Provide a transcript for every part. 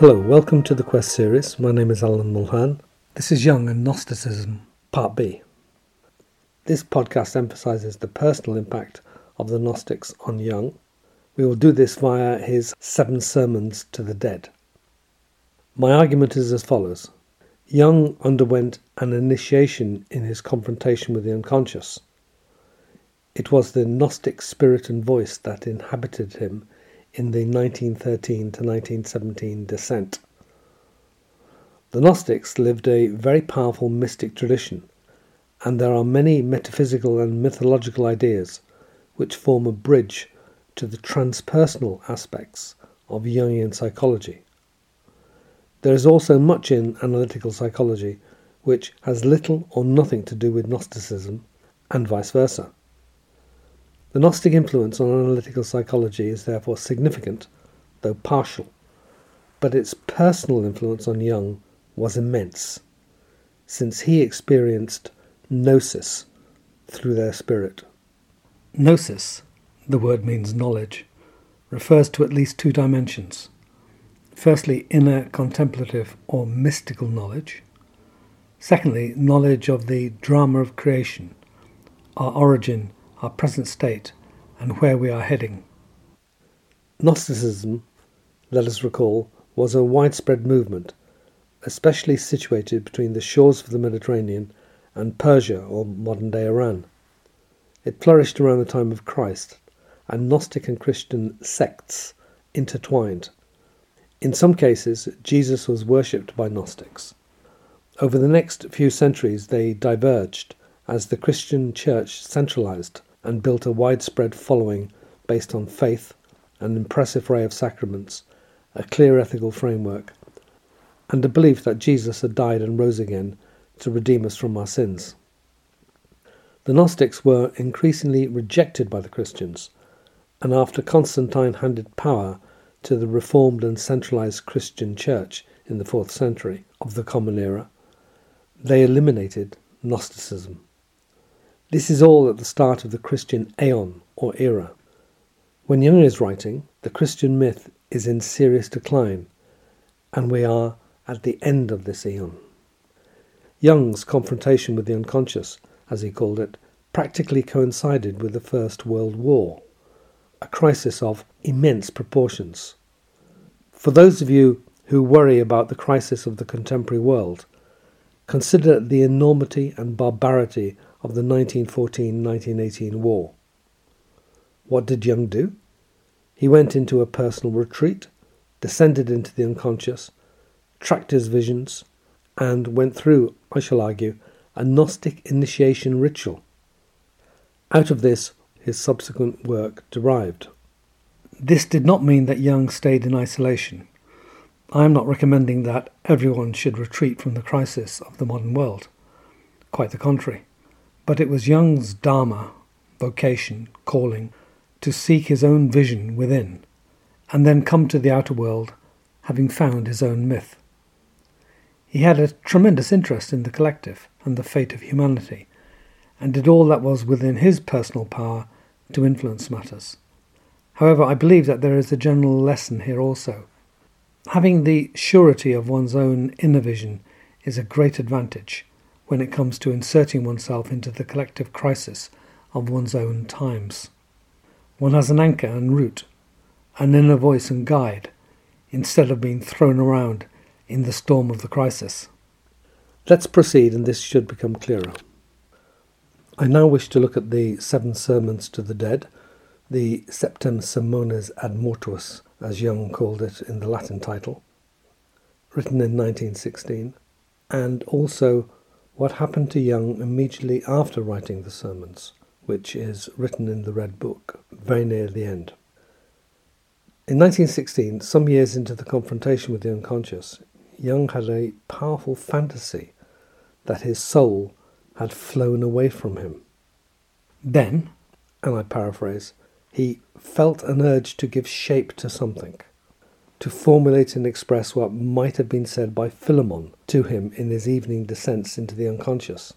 Hello, welcome to the Quest series. My name is Alan Mulhern. This is Jung and Gnosticism, Part B. This podcast emphasizes the personal impact of the Gnostics on Jung. We will do this via his Seven Sermons to the Dead. My argument is as follows Jung underwent an initiation in his confrontation with the unconscious. It was the Gnostic spirit and voice that inhabited him in the 1913 to 1917 descent. The Gnostics lived a very powerful mystic tradition, and there are many metaphysical and mythological ideas which form a bridge to the transpersonal aspects of Jungian psychology. There is also much in analytical psychology which has little or nothing to do with Gnosticism, and vice versa. The Gnostic influence on analytical psychology is therefore significant, though partial, but its personal influence on Jung was immense, since he experienced gnosis through their spirit. Gnosis, the word means knowledge, refers to at least two dimensions. Firstly, inner contemplative or mystical knowledge. Secondly, knowledge of the drama of creation, our origin our present state, and where we are heading. Gnosticism, let us recall, was a widespread movement, especially situated between the shores of the Mediterranean and Persia or modern day Iran. It flourished around the time of Christ, and Gnostic and Christian sects intertwined. In some cases, Jesus was worshipped by Gnostics. Over the next few centuries, they diverged as the Christian church centralized and built a widespread following based on faith, an impressive array of sacraments, a clear ethical framework, and a belief that Jesus had died and rose again to redeem us from our sins. The Gnostics were increasingly rejected by the Christians, and after Constantine handed power to the reformed and centralized Christian church in the 4th century of the Common Era, they eliminated Gnosticism. This is all at the start of the Christian aeon or era. When Jung is writing, the Christian myth is in serious decline, and we are at the end of this aeon. Jung's confrontation with the unconscious, as he called it, practically coincided with the First World War, a crisis of immense proportions. For those of you who worry about the crisis of the contemporary world, consider the enormity and barbarity of the 1914 1918 war. What did Jung do? He went into a personal retreat, descended into the unconscious, tracked his visions, and went through, I shall argue, a Gnostic initiation ritual. Out of this, his subsequent work derived. This did not mean that Jung stayed in isolation. I am not recommending that everyone should retreat from the crisis of the modern world. Quite the contrary. But it was Jung's Dharma, vocation, calling, to seek his own vision within, and then come to the outer world, having found his own myth. He had a tremendous interest in the collective and the fate of humanity, and did all that was within his personal power to influence matters. However, I believe that there is a general lesson here also. Having the surety of one's own inner vision is a great advantage when it comes to inserting oneself into the collective crisis of one's own times. One has an anchor and root, an inner voice and guide, instead of being thrown around in the storm of the crisis. Let's proceed, and this should become clearer. I now wish to look at the Seven Sermons to the Dead, the Septem Sermones ad Mortuos, as Jung called it in the Latin title, written in 1916, and also what happened to Jung immediately after writing the sermons, which is written in the Red Book, very near the end. In 1916, some years into the confrontation with the unconscious, Jung had a powerful fantasy that his soul had flown away from him. Then, and I paraphrase, he felt an urge to give shape to something to formulate and express what might have been said by Philemon to him in his evening descents into the unconscious.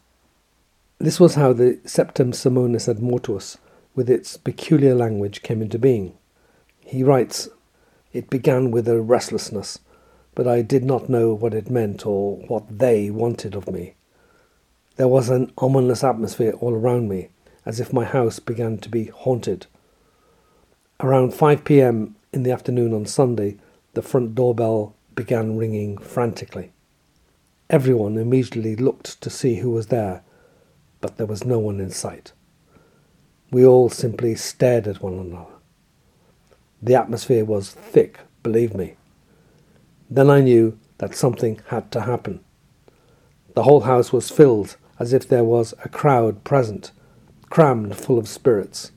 This was how the Septem Sermones ad Mortuos, with its peculiar language, came into being. He writes, It began with a restlessness, but I did not know what it meant or what they wanted of me. There was an ominous atmosphere all around me, as if my house began to be haunted. Around 5 p.m. in the afternoon on Sunday, the front doorbell began ringing frantically. Everyone immediately looked to see who was there, but there was no one in sight. We all simply stared at one another. The atmosphere was thick, believe me. Then I knew that something had to happen. The whole house was filled as if there was a crowd present, crammed full of spirits.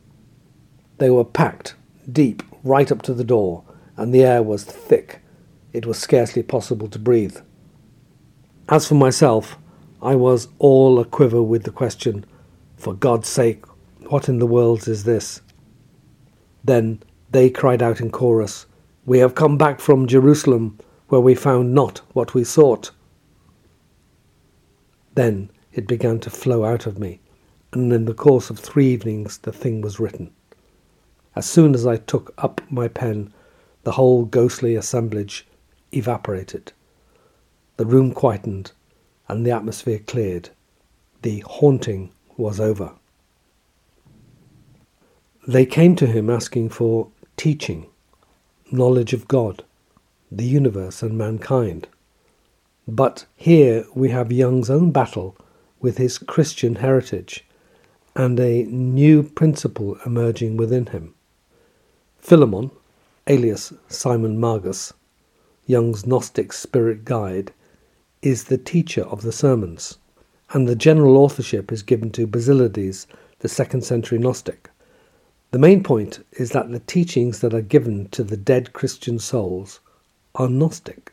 They were packed deep right up to the door, and the air was thick. It was scarcely possible to breathe. As for myself, I was all aquiver with the question, For God's sake, what in the world is this? Then they cried out in chorus, We have come back from Jerusalem, where we found not what we sought. Then it began to flow out of me, and in the course of three evenings the thing was written. As soon as I took up my pen, the whole ghostly assemblage evaporated. The room quietened, and the atmosphere cleared. The haunting was over. They came to him asking for teaching, knowledge of God, the universe, and mankind. But here we have Jung's own battle with his Christian heritage and a new principle emerging within him. Philemon, alias Simon Magus, Jung's Gnostic spirit guide, is the teacher of the sermons, and the general authorship is given to Basilides, the second century Gnostic. The main point is that the teachings that are given to the dead Christian souls are Gnostic.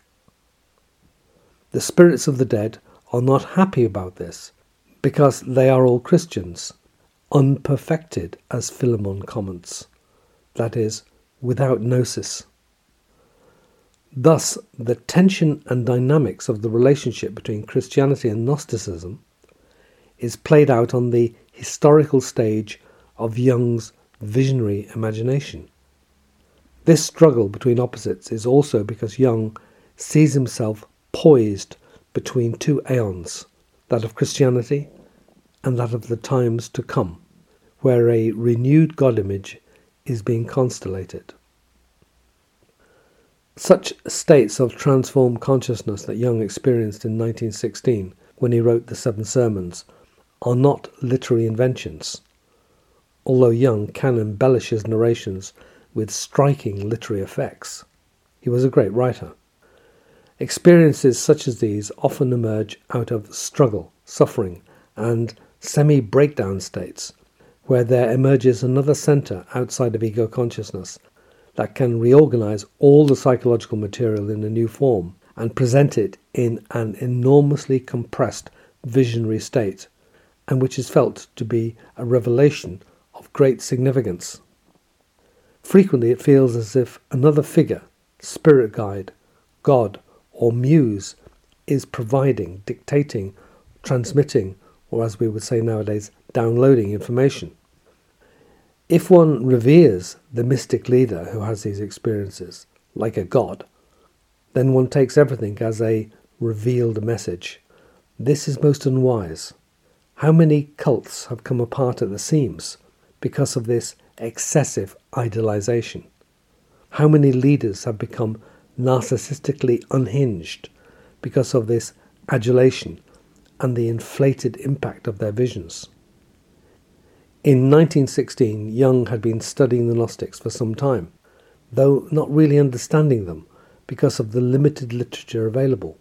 The spirits of the dead are not happy about this because they are all Christians, unperfected, as Philemon comments, that is, without gnosis. Thus, the tension and dynamics of the relationship between Christianity and Gnosticism is played out on the historical stage of Jung's visionary imagination. This struggle between opposites is also because Jung sees himself poised between two aeons, that of Christianity and that of the times to come, where a renewed God image is being constellated. Such states of transformed consciousness that Jung experienced in 1916 when he wrote the Seven Sermons are not literary inventions, although Jung can embellish his narrations with striking literary effects. He was a great writer. Experiences such as these often emerge out of struggle, suffering, and semi breakdown states, where there emerges another center outside of ego consciousness that can reorganize all the psychological material in a new form and present it in an enormously compressed visionary state, and which is felt to be a revelation of great significance. Frequently, it feels as if another figure, spirit guide, God, or muse, is providing, dictating, transmitting, or as we would say nowadays, downloading information. If one reveres the mystic leader who has these experiences, like a god, then one takes everything as a revealed message. This is most unwise. How many cults have come apart at the seams because of this excessive idolization? How many leaders have become narcissistically unhinged because of this adulation and the inflated impact of their visions? In 1916, Jung had been studying the Gnostics for some time, though not really understanding them because of the limited literature available.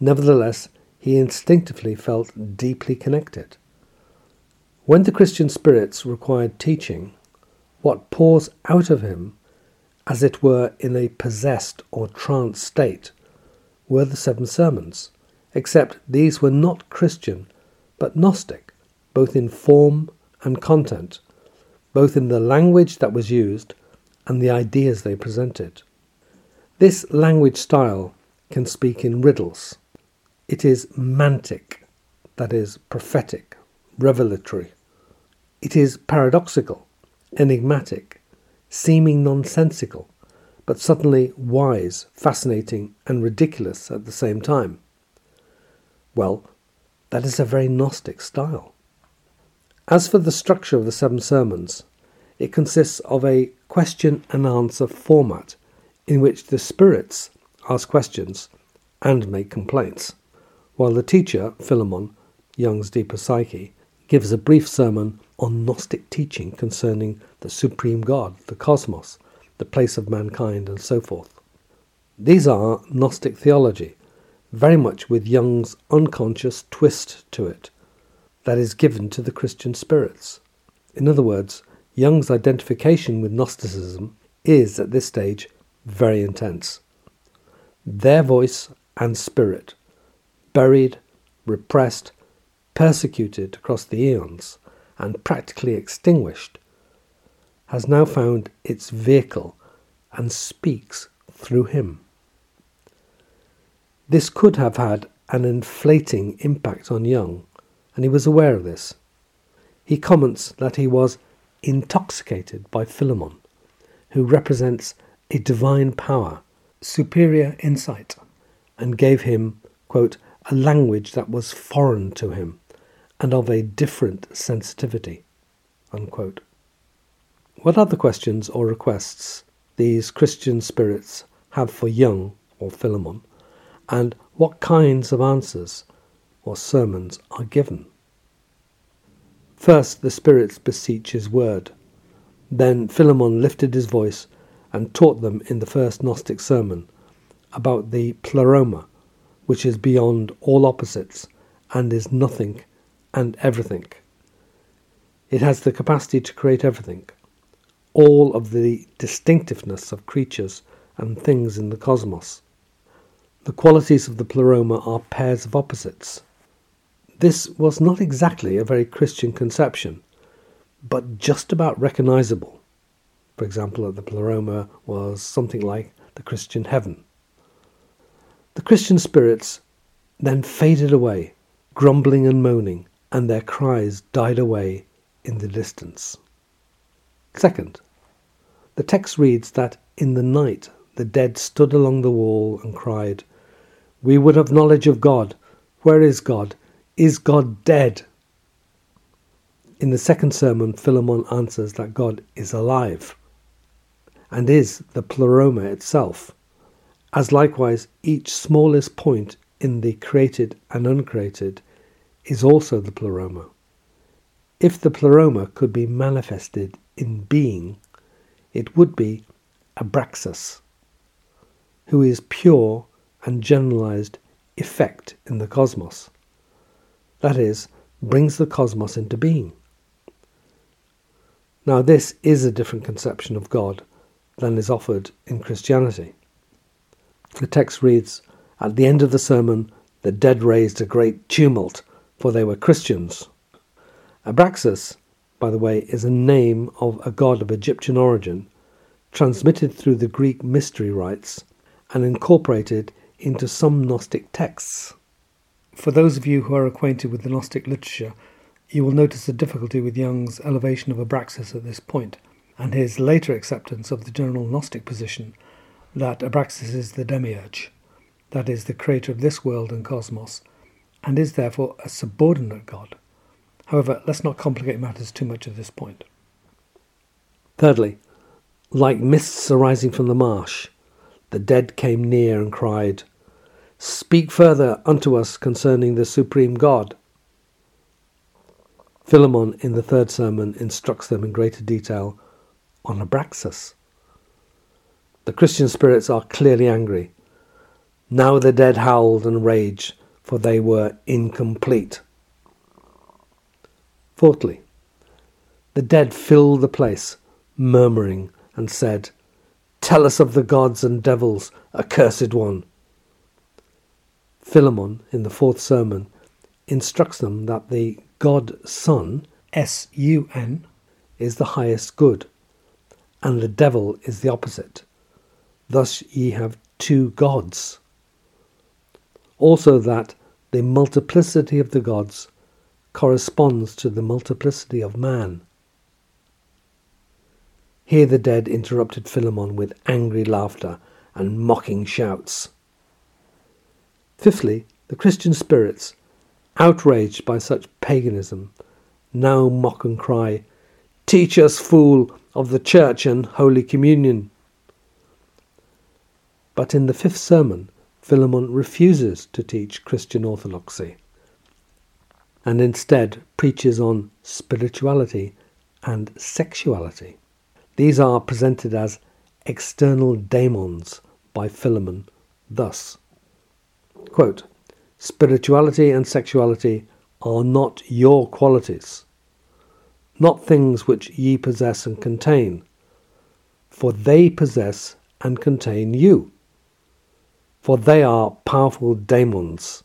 Nevertheless, he instinctively felt deeply connected. When the Christian spirits required teaching, what pours out of him, as it were in a possessed or trance state, were the seven sermons, except these were not Christian, but Gnostic, both in form and content, both in the language that was used and the ideas they presented. This language style can speak in riddles. It is mantic, that is, prophetic, revelatory. It is paradoxical, enigmatic, seeming nonsensical, but suddenly wise, fascinating, and ridiculous at the same time. Well, that is a very Gnostic style. As for the structure of the seven sermons, it consists of a question and answer format in which the spirits ask questions and make complaints, while the teacher, Philemon, Jung's deeper psyche, gives a brief sermon on Gnostic teaching concerning the supreme God, the cosmos, the place of mankind, and so forth. These are Gnostic theology, very much with Jung's unconscious twist to it, that is given to the Christian spirits. In other words, Jung's identification with Gnosticism is, at this stage, very intense. Their voice and spirit, buried, repressed, persecuted across the eons, and practically extinguished, has now found its vehicle and speaks through him. This could have had an inflating impact on Jung, and he was aware of this. He comments that he was intoxicated by Philemon, who represents a divine power, superior insight, and gave him, quote, a language that was foreign to him and of a different sensitivity. Unquote. What other questions or requests these Christian spirits have for Jung or Philemon, and what kinds of answers or sermons are given? First, the spirits beseech his word. Then Philemon lifted his voice and taught them in the first Gnostic sermon about the pleroma, which is beyond all opposites and is nothing and everything. It has the capacity to create everything, all of the distinctiveness of creatures and things in the cosmos. The qualities of the pleroma are pairs of opposites. This was not exactly a very Christian conception, but just about recognizable. For example, the pleroma was something like the Christian heaven. The Christian spirits then faded away, grumbling and moaning, and their cries died away in the distance. Second, the text reads that in the night the dead stood along the wall and cried, We would have knowledge of God. Where is God? Is God dead? In the second sermon, Philemon answers that God is alive and is the pleroma itself, as likewise each smallest point in the created and uncreated is also the pleroma. If the pleroma could be manifested in being, it would be Abraxas, who is pure and generalized effect in the cosmos. That is, brings the cosmos into being. Now, this is a different conception of God than is offered in Christianity. The text reads At the end of the sermon, the dead raised a great tumult for they were Christians. Abraxas, by the way, is a name of a god of Egyptian origin, transmitted through the Greek mystery rites and incorporated into some Gnostic texts. For those of you who are acquainted with the Gnostic literature, you will notice the difficulty with Jung's elevation of Abraxas at this point, and his later acceptance of the general Gnostic position that Abraxas is the demiurge, that is, the creator of this world and cosmos, and is therefore a subordinate god. However, let's not complicate matters too much at this point. Thirdly, like mists arising from the marsh, the dead came near and cried, Speak further unto us concerning the supreme God. Philemon in the third sermon instructs them in greater detail on Abraxas. The Christian spirits are clearly angry. Now the dead howled and raged for they were incomplete. Fourthly, the dead filled the place, murmuring, and said, Tell us of the gods and devils, accursed one. Philemon, in the fourth sermon, instructs them that the God Sun, S U N, is the highest good, and the devil is the opposite. Thus ye have two gods also that the multiplicity of the gods corresponds to the multiplicity of man. Here the dead interrupted Philemon with angry laughter and mocking shouts. Fifthly, the Christian spirits, outraged by such paganism, now mock and cry, Teach us, fool, of the church and Holy Communion. But in the fifth sermon, Philemon refuses to teach Christian orthodoxy and instead preaches on spirituality and sexuality. These are presented as external daemons by Philemon thus quote, Spirituality and sexuality are not your qualities, not things which ye possess and contain, for they possess and contain you. For they are powerful daemons,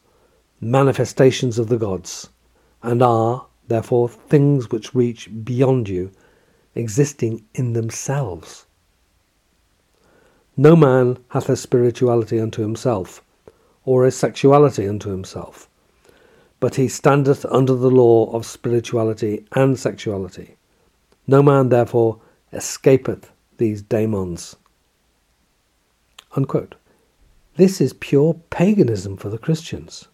manifestations of the gods, and are, therefore, things which reach beyond you, existing in themselves. No man hath a spirituality unto himself, or a sexuality unto himself, but he standeth under the law of spirituality and sexuality. No man, therefore, escapeth these daemons. Unquote. This is pure paganism for the Christians.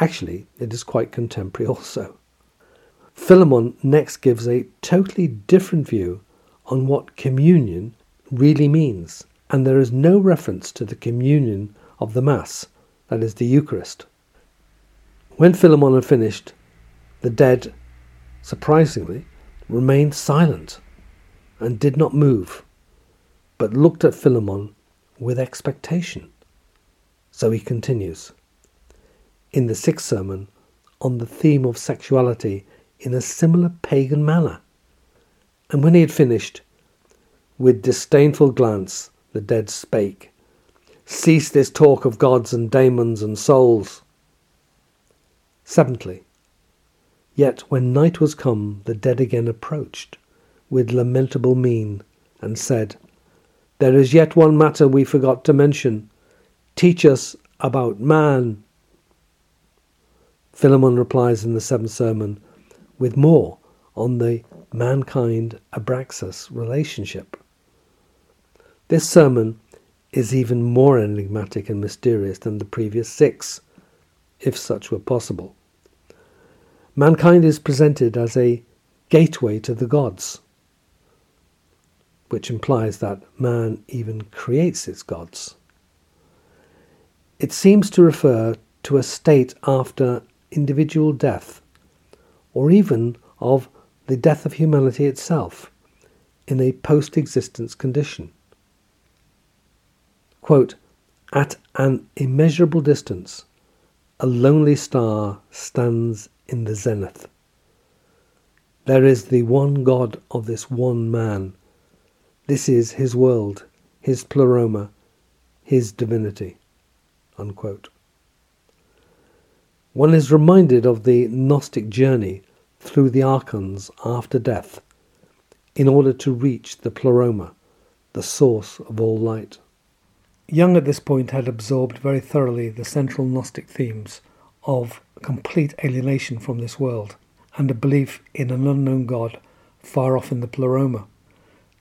Actually, it is quite contemporary also. Philemon next gives a totally different view on what communion really means, and there is no reference to the communion of the Mass, that is, the Eucharist. When Philemon had finished, the dead, surprisingly, remained silent and did not move, but looked at Philemon with expectation. So he continues. In the sixth sermon, on the theme of sexuality in a similar pagan manner. And when he had finished, with disdainful glance the dead spake, Cease this talk of gods and daemons and souls. Seventhly, yet when night was come, the dead again approached, with lamentable mien, and said, There is yet one matter we forgot to mention. Teach us about man. Philemon replies in the seventh sermon with more on the mankind Abraxas relationship. This sermon is even more enigmatic and mysterious than the previous six, if such were possible. Mankind is presented as a gateway to the gods, which implies that man even creates its gods. It seems to refer to a state after individual death, or even of the death of humanity itself in a post existence condition. Quote, At an immeasurable distance, a lonely star stands in the zenith. There is the one God of this one man. This is his world, his pleroma, his divinity. Unquote. One is reminded of the Gnostic journey through the archons after death in order to reach the pleroma, the source of all light. Jung at this point had absorbed very thoroughly the central Gnostic themes of complete alienation from this world and a belief in an unknown God far off in the pleroma,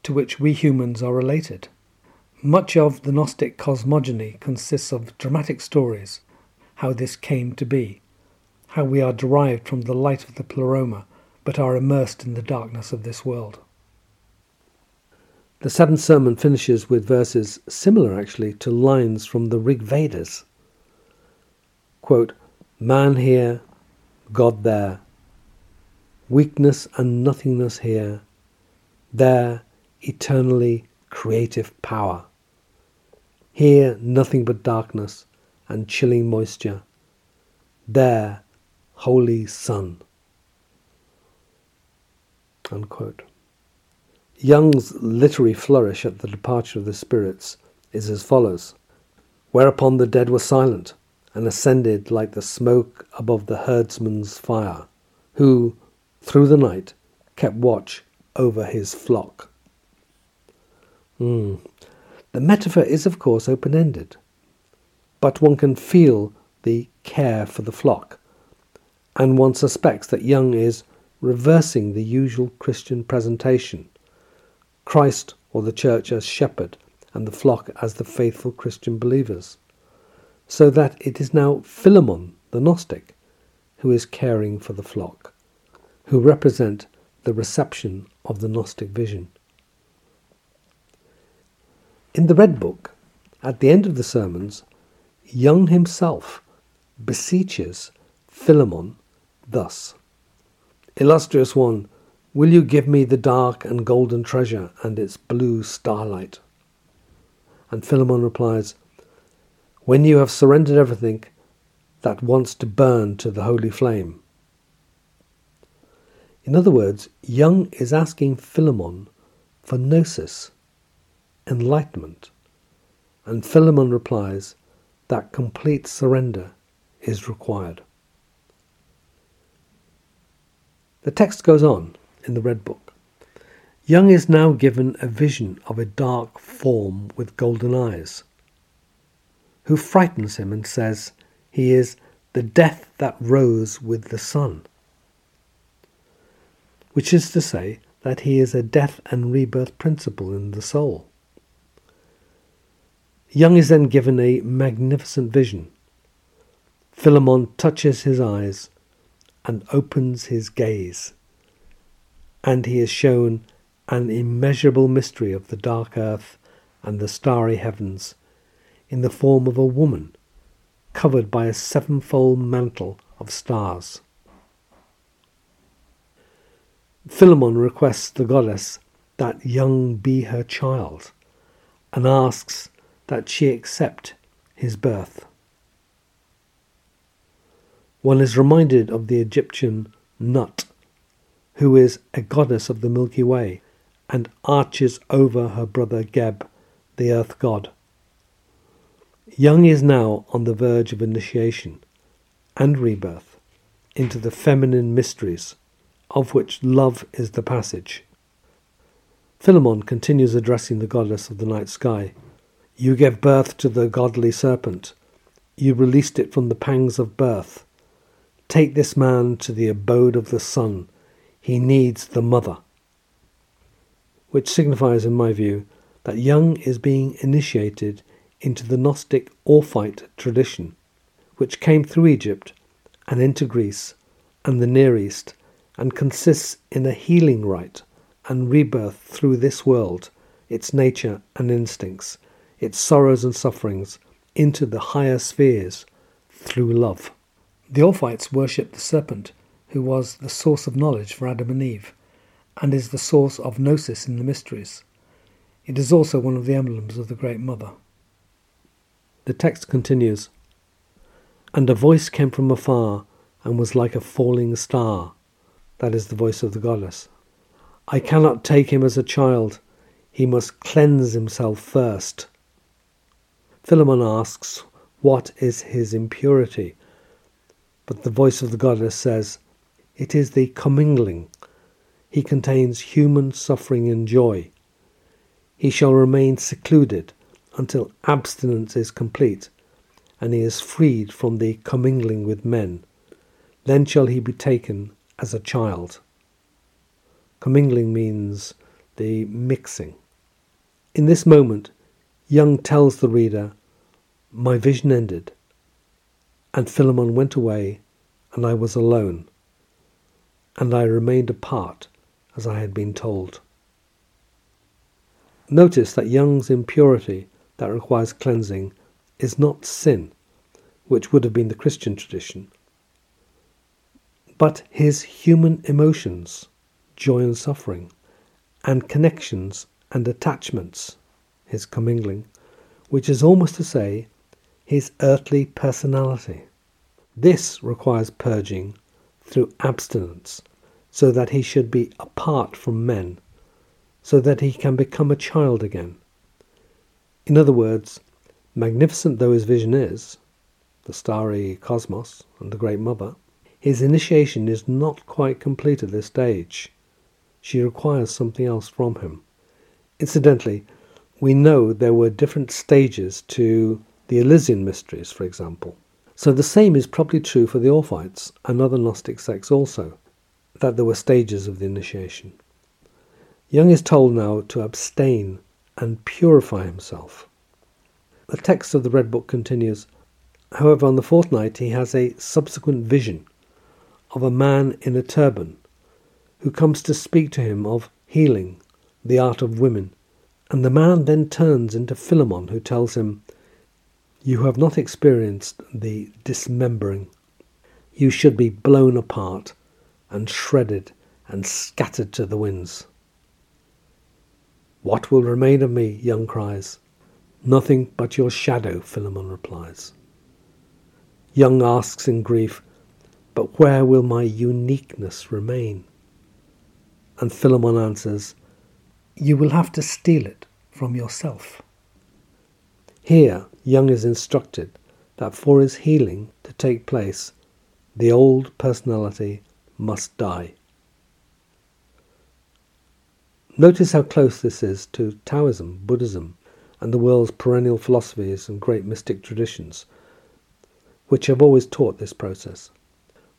to which we humans are related. Much of the Gnostic cosmogony consists of dramatic stories how this came to be, how we are derived from the light of the pleroma, but are immersed in the darkness of this world. The seventh sermon finishes with verses similar actually to lines from the Rig Vedas. Quote, Man here, God there, weakness and nothingness here, there, eternally creative power. Here, nothing but darkness, and chilling moisture. There, holy sun. Unquote. Jung's literary flourish at the departure of the spirits is as follows Whereupon the dead were silent, and ascended like the smoke above the herdsman's fire, who, through the night, kept watch over his flock. Mm. The metaphor is, of course, open ended but one can feel the care for the flock, and one suspects that Jung is reversing the usual Christian presentation, Christ or the church as shepherd, and the flock as the faithful Christian believers. So that it is now Philemon, the Gnostic, who is caring for the flock, who represent the reception of the Gnostic vision. In the Red Book, at the end of the sermons, Jung himself beseeches Philemon thus Illustrious one, will you give me the dark and golden treasure and its blue starlight? And Philemon replies, When you have surrendered everything that wants to burn to the holy flame. In other words, Jung is asking Philemon for gnosis, enlightenment, and Philemon replies that complete surrender is required. The text goes on in the Red Book. Jung is now given a vision of a dark form with golden eyes, who frightens him and says he is the death that rose with the sun, which is to say that he is a death and rebirth principle in the soul. Jung is then given a magnificent vision. Philemon touches his eyes and opens his gaze, and he is shown an immeasurable mystery of the dark earth and the starry heavens in the form of a woman covered by a sevenfold mantle of stars. Philemon requests the goddess that Jung be her child and asks that she accept his birth. One is reminded of the Egyptian Nut, who is a goddess of the Milky Way and arches over her brother Geb, the earth god. Jung is now on the verge of initiation and rebirth into the feminine mysteries, of which love is the passage. Philemon continues addressing the goddess of the night sky. You gave birth to the godly serpent. You released it from the pangs of birth. Take this man to the abode of the sun. He needs the mother. Which signifies, in my view, that Jung is being initiated into the Gnostic Orphite tradition, which came through Egypt and into Greece and the Near East and consists in a healing rite and rebirth through this world, its nature and instincts, its sorrows and sufferings, into the higher spheres through love. The Orphites worshipped the serpent, who was the source of knowledge for Adam and Eve, and is the source of gnosis in the mysteries. It is also one of the emblems of the Great Mother. The text continues And a voice came from afar and was like a falling star. That is the voice of the goddess. I cannot take him as a child. He must cleanse himself first. Philemon asks, What is his impurity? But the voice of the goddess says, It is the commingling. He contains human suffering and joy. He shall remain secluded until abstinence is complete, and he is freed from the commingling with men. Then shall he be taken as a child. Commingling means the mixing. In this moment, Jung tells the reader, My vision ended. And Philemon went away, and I was alone, and I remained apart as I had been told. Notice that Jung's impurity that requires cleansing is not sin, which would have been the Christian tradition, but his human emotions, joy and suffering, and connections and attachments, his commingling, which is almost to say his earthly personality. This requires purging through abstinence, so that he should be apart from men, so that he can become a child again. In other words, magnificent though his vision is, the starry cosmos and the Great Mother, his initiation is not quite complete at this stage. She requires something else from him. Incidentally, we know there were different stages to the Eleusinian mysteries, for example. So the same is probably true for the Orphites and other Gnostic sects also, that there were stages of the initiation. Jung is told now to abstain and purify himself. The text of the Red Book continues However, on the fourth night, he has a subsequent vision of a man in a turban who comes to speak to him of healing, the art of women. And the man then turns into Philemon, who tells him, You have not experienced the dismembering. You should be blown apart and shredded and scattered to the winds. What will remain of me? Jung cries. Nothing but your shadow, Philemon replies. Jung asks in grief, But where will my uniqueness remain? And Philemon answers, You will have to steal it from yourself. Here, Jung is instructed that for his healing to take place, the old personality must die. Notice how close this is to Taoism, Buddhism, and the world's perennial philosophies and great mystic traditions, which have always taught this process.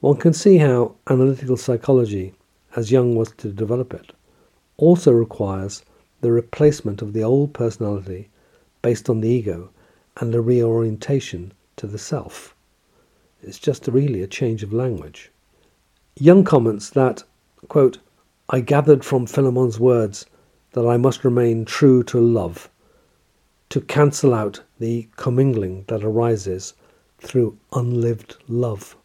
One can see how analytical psychology, as Jung was to develop it, also requires the replacement of the old personality based on the ego and a reorientation to the self. It's just really a change of language. Jung comments that, quote, I gathered from Philemon's words that I must remain true to love, to cancel out the commingling that arises through unlived love.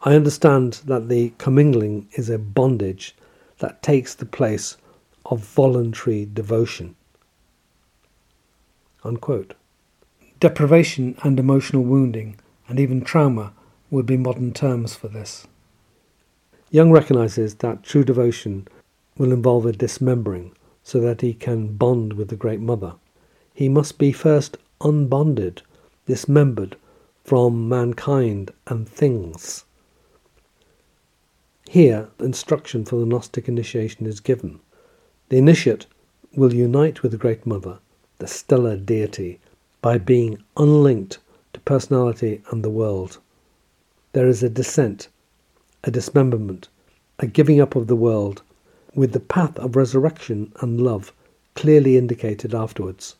I understand that the commingling is a bondage that takes the place of voluntary devotion. Unquote. Deprivation and emotional wounding, and even trauma, would be modern terms for this. Jung recognizes that true devotion will involve a dismembering so that he can bond with the Great Mother. He must be first unbonded, dismembered from mankind and things. Here, instruction for the Gnostic initiation is given. The initiate will unite with the Great Mother, the stellar deity, by being unlinked to personality and the world. There is a descent a dismemberment, a giving up of the world, with the path of resurrection and love clearly indicated afterwards.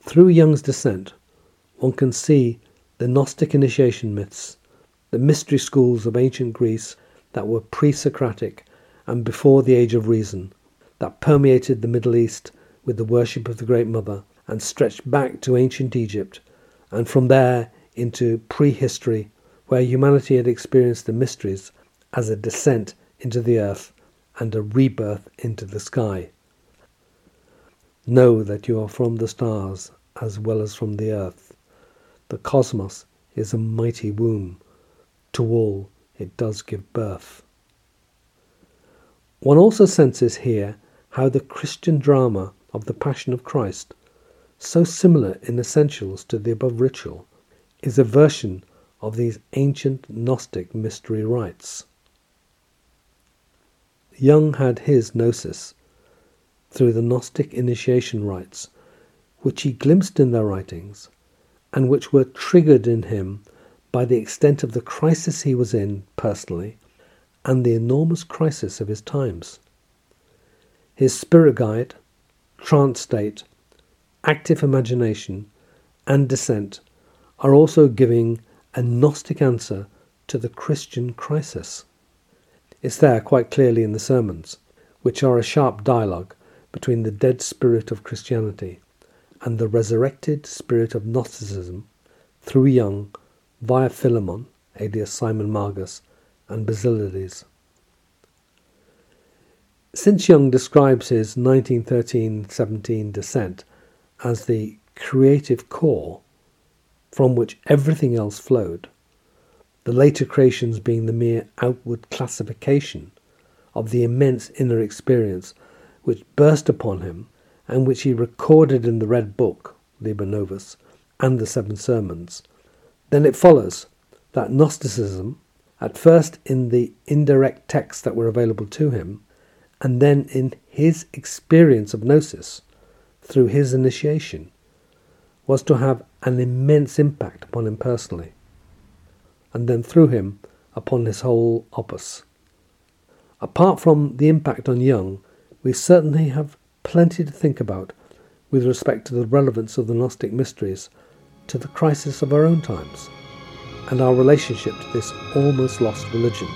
Through Jung's descent, one can see the Gnostic initiation myths, the mystery schools of ancient Greece that were pre Socratic and before the Age of Reason, that permeated the Middle East with the worship of the Great Mother and stretched back to ancient Egypt, and from there into prehistory where humanity had experienced the mysteries as a descent into the earth and a rebirth into the sky. Know that you are from the stars as well as from the earth. The cosmos is a mighty womb. To all it does give birth. One also senses here how the Christian drama of the Passion of Christ, so similar in essentials to the above ritual, is a version of these ancient Gnostic mystery rites. Jung had his gnosis through the Gnostic initiation rites, which he glimpsed in their writings, and which were triggered in him by the extent of the crisis he was in personally and the enormous crisis of his times. His spirit guide, trance state, active imagination, and descent are also giving a Gnostic answer to the Christian crisis. It's there quite clearly in the sermons, which are a sharp dialogue between the dead spirit of Christianity and the resurrected spirit of Gnosticism through Jung, via Philemon, alias Simon Magus, and Basilides. Since Jung describes his 1913 17 descent as the creative core from which everything else flowed, the later creations being the mere outward classification of the immense inner experience which burst upon him and which he recorded in the Red Book, Liber Novus, and the Seven Sermons, then it follows that Gnosticism, at first in the indirect texts that were available to him, and then in his experience of Gnosis through his initiation, was to have an immense impact upon him personally, and then through him upon his whole opus. Apart from the impact on Jung, we certainly have plenty to think about with respect to the relevance of the Gnostic mysteries to the crisis of our own times and our relationship to this almost lost religion.